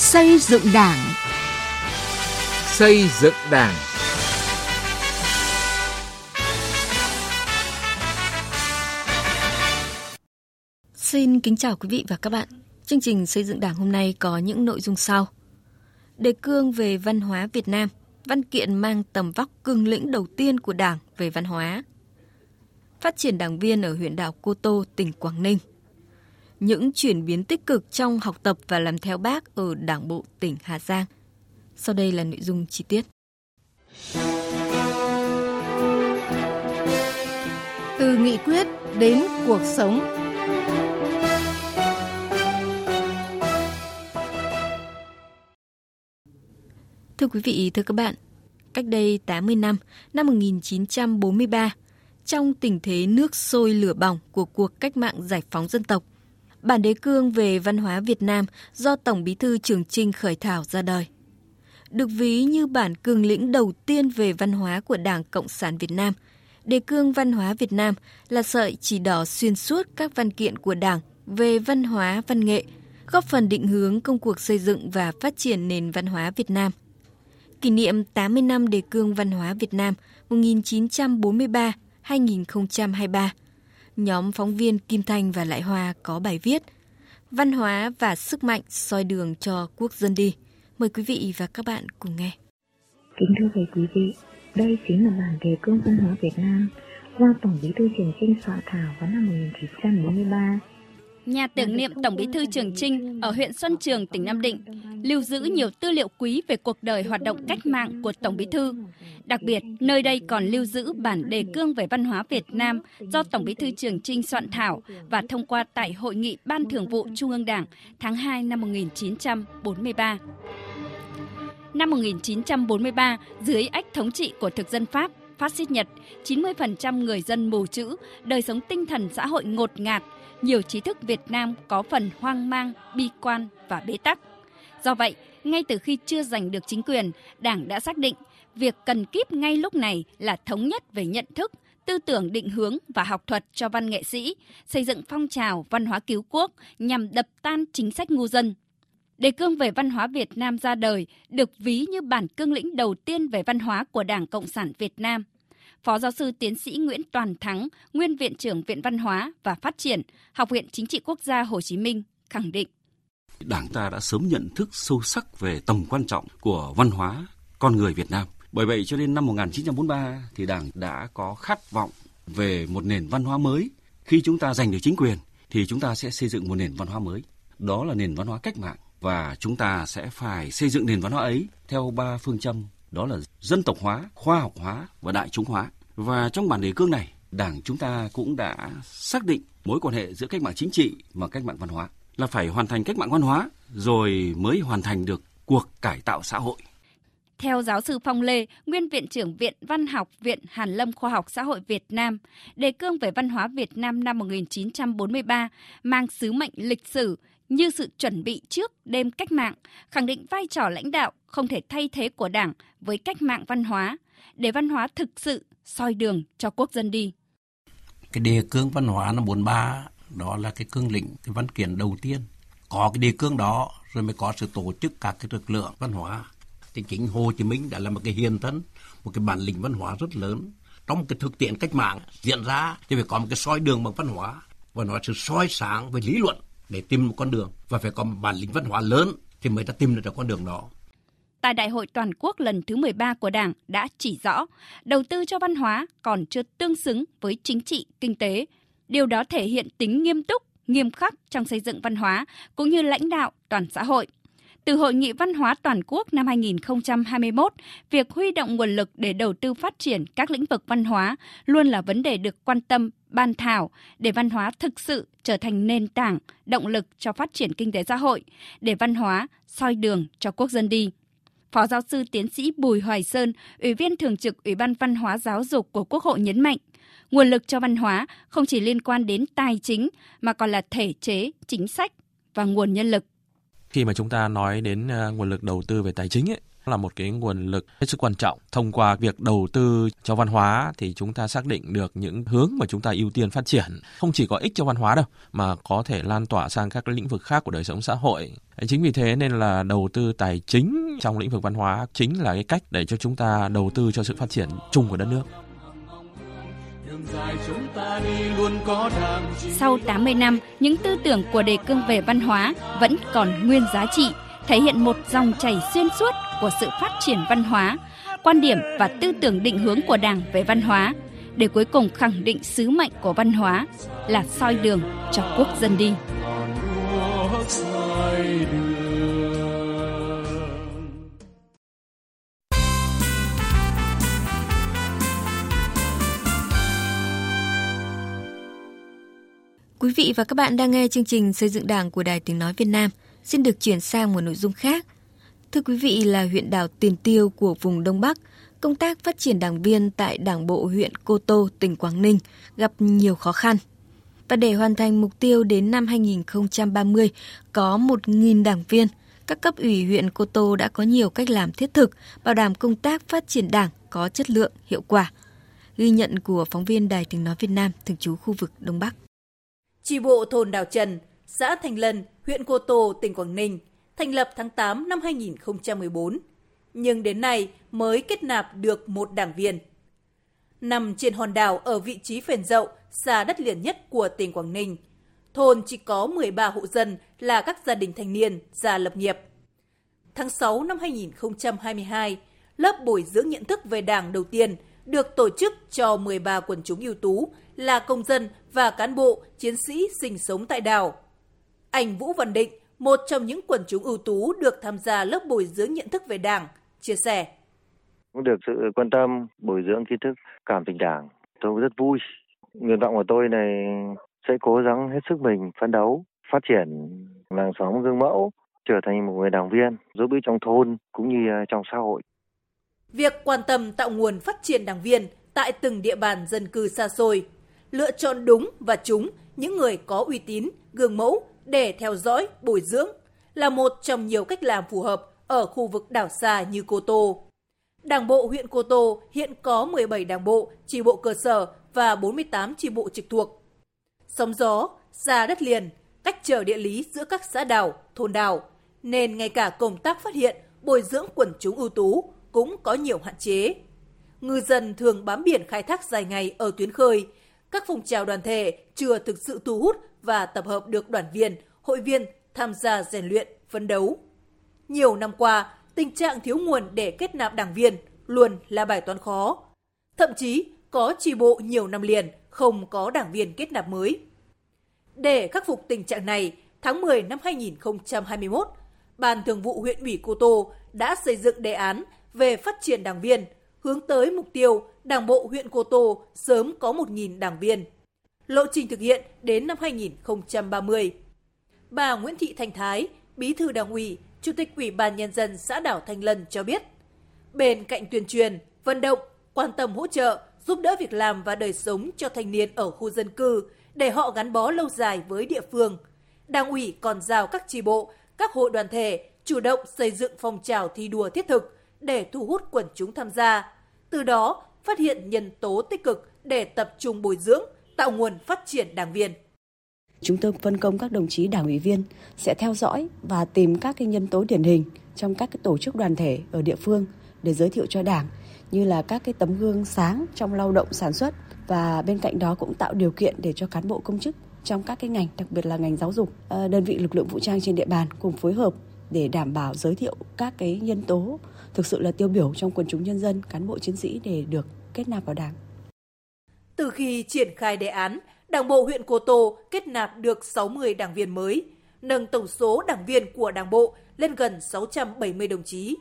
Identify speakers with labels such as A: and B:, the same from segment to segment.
A: Xây dựng Đảng.
B: Xây dựng Đảng.
C: Xin kính chào quý vị và các bạn. Chương trình xây dựng Đảng hôm nay có những nội dung sau. Đề cương về văn hóa Việt Nam, văn kiện mang tầm vóc cương lĩnh đầu tiên của Đảng về văn hóa. Phát triển đảng viên ở huyện đảo Cô Tô, tỉnh Quảng Ninh – những chuyển biến tích cực trong học tập và làm theo bác ở Đảng bộ tỉnh Hà Giang. Sau đây là nội dung chi tiết.
A: Từ nghị quyết đến cuộc sống.
C: Thưa quý vị, thưa các bạn, cách đây 80 năm, năm 1943, trong tình thế nước sôi lửa bỏng của cuộc cách mạng giải phóng dân tộc – bản đề cương về văn hóa Việt Nam do Tổng bí thư Trường Trinh khởi thảo ra đời. Được ví như bản cương lĩnh đầu tiên về văn hóa của Đảng Cộng sản Việt Nam, đề cương văn hóa Việt Nam là sợi chỉ đỏ xuyên suốt các văn kiện của Đảng về văn hóa văn nghệ, góp phần định hướng công cuộc xây dựng và phát triển nền văn hóa Việt Nam. Kỷ niệm 80 năm đề cương văn hóa Việt Nam 1943-2023 nhóm phóng viên Kim Thanh và Lại Hoa có bài viết Văn hóa và sức mạnh soi đường cho quốc dân đi. Mời quý vị và các bạn cùng nghe.
D: Kính thưa về quý vị, đây chính là bản đề cương văn hóa Việt Nam do Tổng bí thư Trường Chinh soạn thảo vào năm 1943
E: Nhà tưởng niệm Tổng Bí thư Trường Trinh ở huyện Xuân Trường, tỉnh Nam Định, lưu giữ nhiều tư liệu quý về cuộc đời hoạt động cách mạng của Tổng Bí thư. Đặc biệt, nơi đây còn lưu giữ bản đề cương về văn hóa Việt Nam do Tổng Bí thư Trường Trinh soạn thảo và thông qua tại Hội nghị Ban Thường vụ Trung ương Đảng tháng 2 năm 1943. Năm 1943, dưới ách thống trị của thực dân Pháp, phát xít Nhật, 90% người dân mù chữ, đời sống tinh thần xã hội ngột ngạt, nhiều trí thức Việt Nam có phần hoang mang, bi quan và bế tắc. Do vậy, ngay từ khi chưa giành được chính quyền, Đảng đã xác định việc cần kíp ngay lúc này là thống nhất về nhận thức, tư tưởng định hướng và học thuật cho văn nghệ sĩ, xây dựng phong trào văn hóa cứu quốc nhằm đập tan chính sách ngu dân. Đề cương về văn hóa Việt Nam ra đời được ví như bản cương lĩnh đầu tiên về văn hóa của Đảng Cộng sản Việt Nam – Phó giáo sư tiến sĩ Nguyễn Toàn Thắng, nguyên viện trưởng Viện Văn hóa và Phát triển, Học viện Chính trị Quốc gia Hồ Chí Minh khẳng định.
F: Đảng ta đã sớm nhận thức sâu sắc về tầm quan trọng của văn hóa con người Việt Nam. Bởi vậy cho đến năm 1943 thì Đảng đã có khát vọng về một nền văn hóa mới. Khi chúng ta giành được chính quyền thì chúng ta sẽ xây dựng một nền văn hóa mới. Đó là nền văn hóa cách mạng và chúng ta sẽ phải xây dựng nền văn hóa ấy theo ba phương châm đó là dân tộc hóa, khoa học hóa và đại chúng hóa. Và trong bản đề cương này, Đảng chúng ta cũng đã xác định mối quan hệ giữa cách mạng chính trị và cách mạng văn hóa là phải hoàn thành cách mạng văn hóa rồi mới hoàn thành được cuộc cải tạo xã hội.
E: Theo giáo sư Phong Lê, nguyên viện trưởng Viện Văn học Viện Hàn Lâm Khoa học Xã hội Việt Nam, đề cương về văn hóa Việt Nam năm 1943 mang sứ mệnh lịch sử như sự chuẩn bị trước đêm cách mạng, khẳng định vai trò lãnh đạo không thể thay thế của Đảng với cách mạng văn hóa, để văn hóa thực sự soi đường cho quốc dân đi.
G: Cái đề cương văn hóa năm 43 đó là cái cương lĩnh, cái văn kiện đầu tiên. Có cái đề cương đó rồi mới có sự tổ chức các cái lực lượng văn hóa. Thì chính Hồ Chí Minh đã là một cái hiền thân, một cái bản lĩnh văn hóa rất lớn. Trong cái thực tiễn cách mạng diễn ra thì phải có một cái soi đường bằng văn hóa và nó sự soi sáng về lý luận để tìm một con đường và phải có một bản lĩnh văn hóa lớn thì mới ta tìm được con đường đó.
E: Tại Đại hội Toàn quốc lần thứ 13 của Đảng đã chỉ rõ, đầu tư cho văn hóa còn chưa tương xứng với chính trị, kinh tế. Điều đó thể hiện tính nghiêm túc, nghiêm khắc trong xây dựng văn hóa cũng như lãnh đạo toàn xã hội. Từ Hội nghị Văn hóa Toàn quốc năm 2021, việc huy động nguồn lực để đầu tư phát triển các lĩnh vực văn hóa luôn là vấn đề được quan tâm, ban thảo để văn hóa thực sự trở thành nền tảng, động lực cho phát triển kinh tế xã hội, để văn hóa soi đường cho quốc dân đi. Phó giáo sư tiến sĩ Bùi Hoài Sơn, Ủy viên Thường trực Ủy ban Văn hóa Giáo dục của Quốc hội nhấn mạnh, nguồn lực cho văn hóa không chỉ liên quan đến tài chính mà còn là thể chế, chính sách và nguồn nhân lực
H: khi mà chúng ta nói đến ờ, nguồn lực đầu tư về tài chính ấy, là một cái nguồn lực hết sức quan trọng. Thông qua việc đầu tư cho văn hóa thì chúng ta xác định được những hướng mà chúng ta ưu tiên phát triển. Không chỉ có ích cho văn hóa đâu, mà có thể lan tỏa sang các lĩnh vực khác của đời sống xã hội. Chính vì thế nên là đầu tư tài chính trong lĩnh vực văn hóa chính là cái cách để cho chúng ta đầu tư cho sự phát triển chung của đất nước.
E: Sau 80 năm, những tư tưởng của đề cương về văn hóa vẫn còn nguyên giá trị, thể hiện một dòng chảy xuyên suốt của sự phát triển văn hóa, quan điểm và tư tưởng định hướng của Đảng về văn hóa, để cuối cùng khẳng định sứ mệnh của văn hóa là soi đường cho quốc dân đi.
C: Quý vị và các bạn đang nghe chương trình Xây dựng Đảng của Đài Tiếng Nói Việt Nam. Xin được chuyển sang một nội dung khác. Thưa quý vị là huyện đảo Tiền Tiêu của vùng Đông Bắc, công tác phát triển đảng viên tại Đảng bộ huyện Cô Tô, tỉnh Quảng Ninh gặp nhiều khó khăn. Và để hoàn thành mục tiêu đến năm 2030 có 1.000 đảng viên, các cấp ủy huyện Cô Tô đã có nhiều cách làm thiết thực, bảo đảm công tác phát triển đảng có chất lượng, hiệu quả. Ghi nhận của phóng viên Đài Tiếng Nói Việt Nam thường trú khu vực Đông Bắc.
I: Chi bộ thôn Đào Trần, xã Thành Lân, huyện Cô Tô, tỉnh Quảng Ninh, thành lập tháng 8 năm 2014, nhưng đến nay mới kết nạp được một đảng viên. Nằm trên hòn đảo ở vị trí phền dậu, xa đất liền nhất của tỉnh Quảng Ninh, thôn chỉ có 13 hộ dân là các gia đình thanh niên già lập nghiệp. Tháng 6 năm 2022, lớp bồi dưỡng nhận thức về đảng đầu tiên được tổ chức cho 13 quần chúng ưu tú là công dân và cán bộ, chiến sĩ sinh sống tại đảo. Anh Vũ Văn Định, một trong những quần chúng ưu tú được tham gia lớp bồi dưỡng nhận thức về Đảng, chia sẻ.
J: Cũng được sự quan tâm, bồi dưỡng kiến thức, cảm tình Đảng. Tôi rất vui. Nguyện vọng của tôi này sẽ cố gắng hết sức mình phấn đấu, phát triển làng xóm gương mẫu, trở thành một người đảng viên, giúp ích trong thôn cũng như à, trong xã hội.
I: Việc quan tâm tạo nguồn phát triển đảng viên tại từng địa bàn dân cư xa xôi lựa chọn đúng và chúng những người có uy tín, gương mẫu để theo dõi, bồi dưỡng là một trong nhiều cách làm phù hợp ở khu vực đảo xa như Cô Tô. Đảng bộ huyện Cô Tô hiện có 17 đảng bộ, chi bộ cơ sở và 48 chi bộ trực thuộc. Sóng gió, xa đất liền, cách trở địa lý giữa các xã đảo, thôn đảo, nên ngay cả công tác phát hiện, bồi dưỡng quần chúng ưu tú cũng có nhiều hạn chế. Ngư dân thường bám biển khai thác dài ngày ở tuyến khơi, các phong trào đoàn thể chưa thực sự thu hút và tập hợp được đoàn viên, hội viên tham gia rèn luyện, phấn đấu. Nhiều năm qua, tình trạng thiếu nguồn để kết nạp đảng viên luôn là bài toán khó. Thậm chí có chi bộ nhiều năm liền không có đảng viên kết nạp mới. Để khắc phục tình trạng này, tháng 10 năm 2021, Ban Thường vụ huyện ủy Cô Tô đã xây dựng đề án về phát triển đảng viên hướng tới mục tiêu Đảng bộ huyện Cô Tô sớm có 1.000 đảng viên. Lộ trình thực hiện đến năm 2030. Bà Nguyễn Thị Thành Thái, Bí thư Đảng ủy, Chủ tịch Ủy ban Nhân dân xã đảo Thanh Lân cho biết, bên cạnh tuyên truyền, vận động, quan tâm hỗ trợ, giúp đỡ việc làm và đời sống cho thanh niên ở khu dân cư để họ gắn bó lâu dài với địa phương. Đảng ủy còn giao các tri bộ, các hội đoàn thể chủ động xây dựng phong trào thi đua thiết thực để thu hút quần chúng tham gia. Từ đó, phát hiện nhân tố tích cực để tập trung bồi dưỡng, tạo nguồn phát triển đảng viên.
K: Chúng tôi phân công các đồng chí đảng ủy viên sẽ theo dõi và tìm các cái nhân tố điển hình trong các cái tổ chức đoàn thể ở địa phương để giới thiệu cho đảng như là các cái tấm gương sáng trong lao động sản xuất và bên cạnh đó cũng tạo điều kiện để cho cán bộ công chức trong các cái ngành đặc biệt là ngành giáo dục ờ, đơn vị lực lượng vũ trang trên địa bàn cùng phối hợp để đảm bảo giới thiệu các cái nhân tố thực sự là tiêu biểu trong quần chúng nhân dân, cán bộ chiến sĩ để được kết nạp vào Đảng.
I: Từ khi triển khai đề án, Đảng bộ huyện Cô Tô kết nạp được 60 đảng viên mới, nâng tổng số đảng viên của Đảng bộ lên gần 670 đồng chí.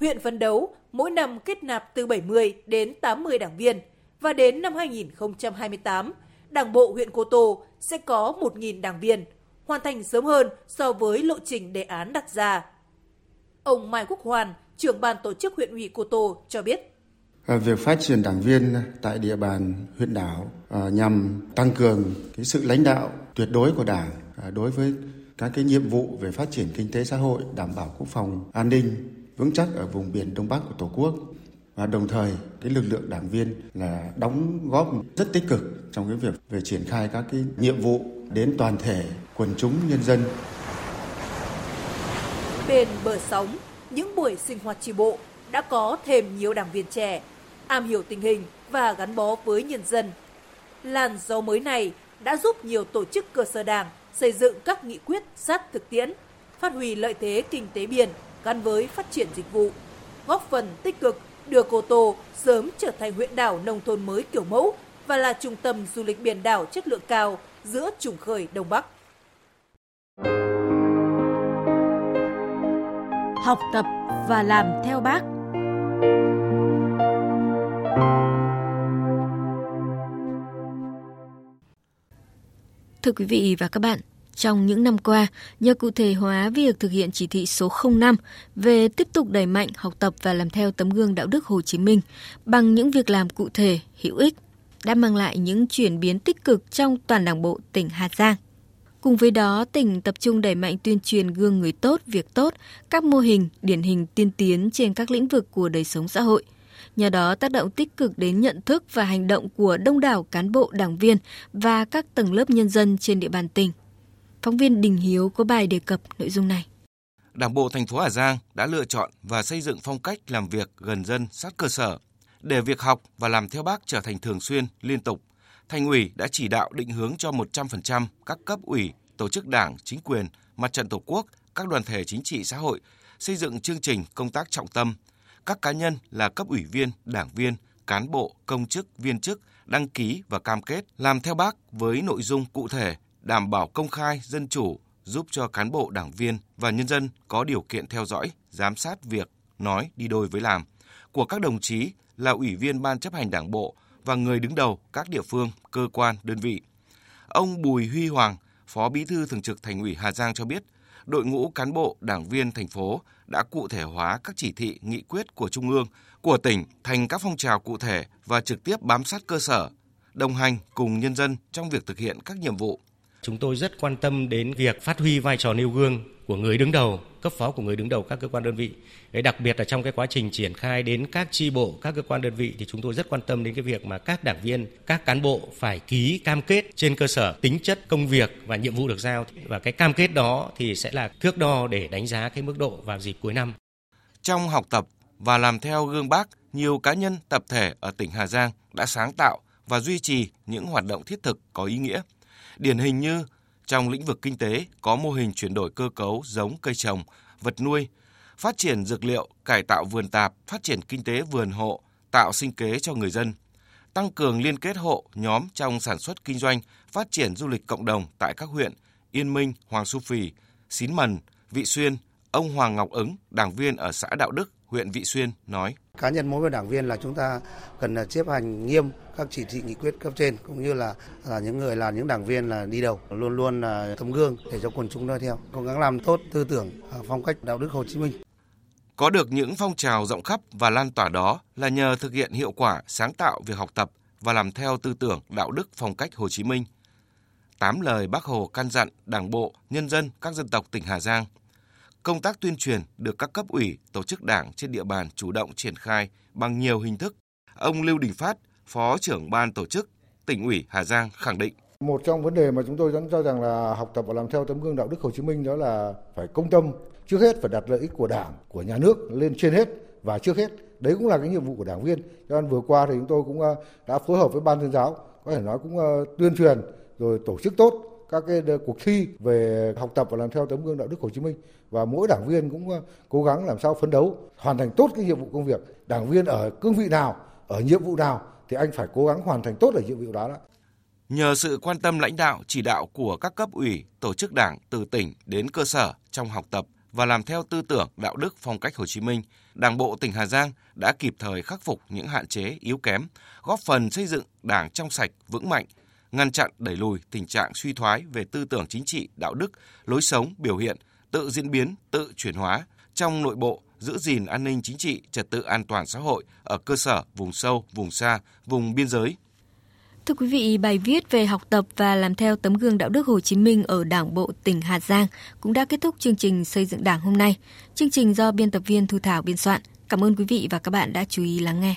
I: Huyện phấn đấu mỗi năm kết nạp từ 70 đến 80 đảng viên và đến năm 2028, Đảng bộ huyện Cô Tô sẽ có 1.000 đảng viên, hoàn thành sớm hơn so với lộ trình đề án đặt ra. Ông Mai Quốc Hoàn, trưởng ban tổ chức huyện ủy Cô Tô cho biết.
L: Ờ, việc phát triển đảng viên tại địa bàn huyện đảo ờ, nhằm tăng cường cái sự lãnh đạo tuyệt đối của đảng ờ, đối với các cái nhiệm vụ về phát triển kinh tế xã hội, đảm bảo quốc phòng an ninh vững chắc ở vùng biển Đông Bắc của Tổ quốc và đồng thời cái lực lượng đảng viên là đóng góp rất tích cực trong cái việc về triển khai các cái nhiệm vụ đến toàn thể quần chúng nhân dân.
I: Bên bờ sóng, những buổi sinh hoạt tri bộ đã có thêm nhiều đảng viên trẻ am hiểu tình hình và gắn bó với nhân dân. Làn gió mới này đã giúp nhiều tổ chức cơ sở đảng xây dựng các nghị quyết sát thực tiễn, phát huy lợi thế kinh tế biển gắn với phát triển dịch vụ, góp phần tích cực đưa Cô Tô sớm trở thành huyện đảo nông thôn mới kiểu mẫu và là trung tâm du lịch biển đảo chất lượng cao giữa trùng khơi Đông Bắc.
A: Học tập và làm theo bác.
C: Thưa quý vị và các bạn, trong những năm qua, nhờ cụ thể hóa việc thực hiện chỉ thị số 05 về tiếp tục đẩy mạnh học tập và làm theo tấm gương đạo đức Hồ Chí Minh bằng những việc làm cụ thể, hữu ích, đã mang lại những chuyển biến tích cực trong toàn đảng bộ tỉnh Hà Giang. Cùng với đó, tỉnh tập trung đẩy mạnh tuyên truyền gương người tốt, việc tốt, các mô hình, điển hình tiên tiến trên các lĩnh vực của đời sống xã hội – nhờ đó tác động tích cực đến nhận thức và hành động của đông đảo cán bộ đảng viên và các tầng lớp nhân dân trên địa bàn tỉnh. Phóng viên Đình Hiếu có bài đề cập nội dung này.
M: Đảng bộ thành phố Hà Giang đã lựa chọn và xây dựng phong cách làm việc gần dân sát cơ sở. Để việc học và làm theo bác trở thành thường xuyên, liên tục, Thành ủy đã chỉ đạo định hướng cho 100% các cấp ủy, tổ chức đảng, chính quyền, mặt trận tổ quốc, các đoàn thể chính trị xã hội xây dựng chương trình công tác trọng tâm, các cá nhân là cấp ủy viên, đảng viên, cán bộ, công chức, viên chức đăng ký và cam kết làm theo bác với nội dung cụ thể, đảm bảo công khai, dân chủ, giúp cho cán bộ, đảng viên và nhân dân có điều kiện theo dõi, giám sát việc nói đi đôi với làm của các đồng chí là ủy viên ban chấp hành đảng bộ và người đứng đầu các địa phương, cơ quan, đơn vị. Ông Bùi Huy Hoàng, Phó Bí thư Thường trực Thành ủy Hà Giang cho biết, đội ngũ cán bộ, đảng viên thành phố đã cụ thể hóa các chỉ thị, nghị quyết của Trung ương, của tỉnh thành các phong trào cụ thể và trực tiếp bám sát cơ sở, đồng hành cùng nhân dân trong việc thực hiện các nhiệm vụ.
N: Chúng tôi rất quan tâm đến việc phát huy vai trò nêu gương của người đứng đầu, cấp phó của người đứng đầu các cơ quan đơn vị. Đấy, đặc biệt là trong cái quá trình triển khai đến các tri bộ, các cơ quan đơn vị thì chúng tôi rất quan tâm đến cái việc mà các đảng viên, các cán bộ phải ký cam kết trên cơ sở tính chất công việc và nhiệm vụ được giao và cái cam kết đó thì sẽ là thước đo để đánh giá cái mức độ vào dịp cuối năm.
M: Trong học tập và làm theo gương bác, nhiều cá nhân tập thể ở tỉnh Hà Giang đã sáng tạo và duy trì những hoạt động thiết thực có ý nghĩa. Điển hình như trong lĩnh vực kinh tế có mô hình chuyển đổi cơ cấu giống cây trồng, vật nuôi, phát triển dược liệu, cải tạo vườn tạp, phát triển kinh tế vườn hộ, tạo sinh kế cho người dân, tăng cường liên kết hộ, nhóm trong sản xuất kinh doanh, phát triển du lịch cộng đồng tại các huyện Yên Minh, Hoàng Su Phì, Xín Mần, Vị Xuyên, ông Hoàng Ngọc Ứng, đảng viên ở xã Đạo Đức, huyện Vị Xuyên nói.
O: Cá nhân mỗi một đảng viên là chúng ta cần chấp hành nghiêm các chỉ thị nghị quyết cấp trên cũng như là là những người là những đảng viên là đi đầu luôn luôn là tấm gương để cho quần chúng noi theo cố gắng làm tốt tư tưởng à, phong cách đạo đức Hồ Chí Minh
M: có được những phong trào rộng khắp và lan tỏa đó là nhờ thực hiện hiệu quả sáng tạo việc học tập và làm theo tư tưởng đạo đức phong cách Hồ Chí Minh. Tám lời Bác Hồ căn dặn Đảng bộ, nhân dân các dân tộc tỉnh Hà Giang. Công tác tuyên truyền được các cấp ủy, tổ chức đảng trên địa bàn chủ động triển khai bằng nhiều hình thức. Ông Lưu Đình Phát, Phó trưởng ban tổ chức tỉnh ủy Hà Giang khẳng định.
P: Một trong vấn đề mà chúng tôi vẫn cho rằng là học tập và làm theo tấm gương đạo đức Hồ Chí Minh đó là phải công tâm trước hết phải đặt lợi ích của đảng của nhà nước lên trên hết và trước hết. Đấy cũng là cái nhiệm vụ của đảng viên. Cho nên vừa qua thì chúng tôi cũng ờ, đã phối hợp với ban tuyên giáo có thể nói cũng ờ, tuyên truyền rồi tổ chức tốt các cái cuộc thi về học tập và làm theo tấm gương đạo đức Hồ Chí Minh và mỗi đảng viên cũng ờ, cố gắng làm sao phấn đấu hoàn thành tốt cái nhiệm vụ công việc đảng viên ở cương vị nào ở nhiệm vụ nào thì anh phải cố gắng hoàn thành tốt ở nhiệm vụ đó. đó.
M: Nhờ sự quan tâm lãnh đạo, chỉ đạo của các cấp ủy, tổ chức đảng từ tỉnh đến cơ sở trong học tập và làm theo tư tưởng đạo đức phong cách Hồ Chí Minh, Đảng bộ tỉnh Hà Giang đã kịp thời khắc phục những hạn chế yếu kém, góp phần xây dựng Đảng trong sạch, vững mạnh, ngăn chặn đẩy lùi tình trạng suy thoái về tư tưởng chính trị, đạo đức, lối sống, biểu hiện, tự diễn biến, tự chuyển hóa trong nội bộ, giữ gìn an ninh chính trị, trật tự an toàn xã hội ở cơ sở, vùng sâu, vùng xa, vùng biên giới.
C: Thưa quý vị, bài viết về học tập và làm theo tấm gương đạo đức Hồ Chí Minh ở Đảng bộ tỉnh Hà Giang cũng đã kết thúc chương trình xây dựng Đảng hôm nay. Chương trình do biên tập viên Thu Thảo biên soạn. Cảm ơn quý vị và các bạn đã chú ý lắng nghe.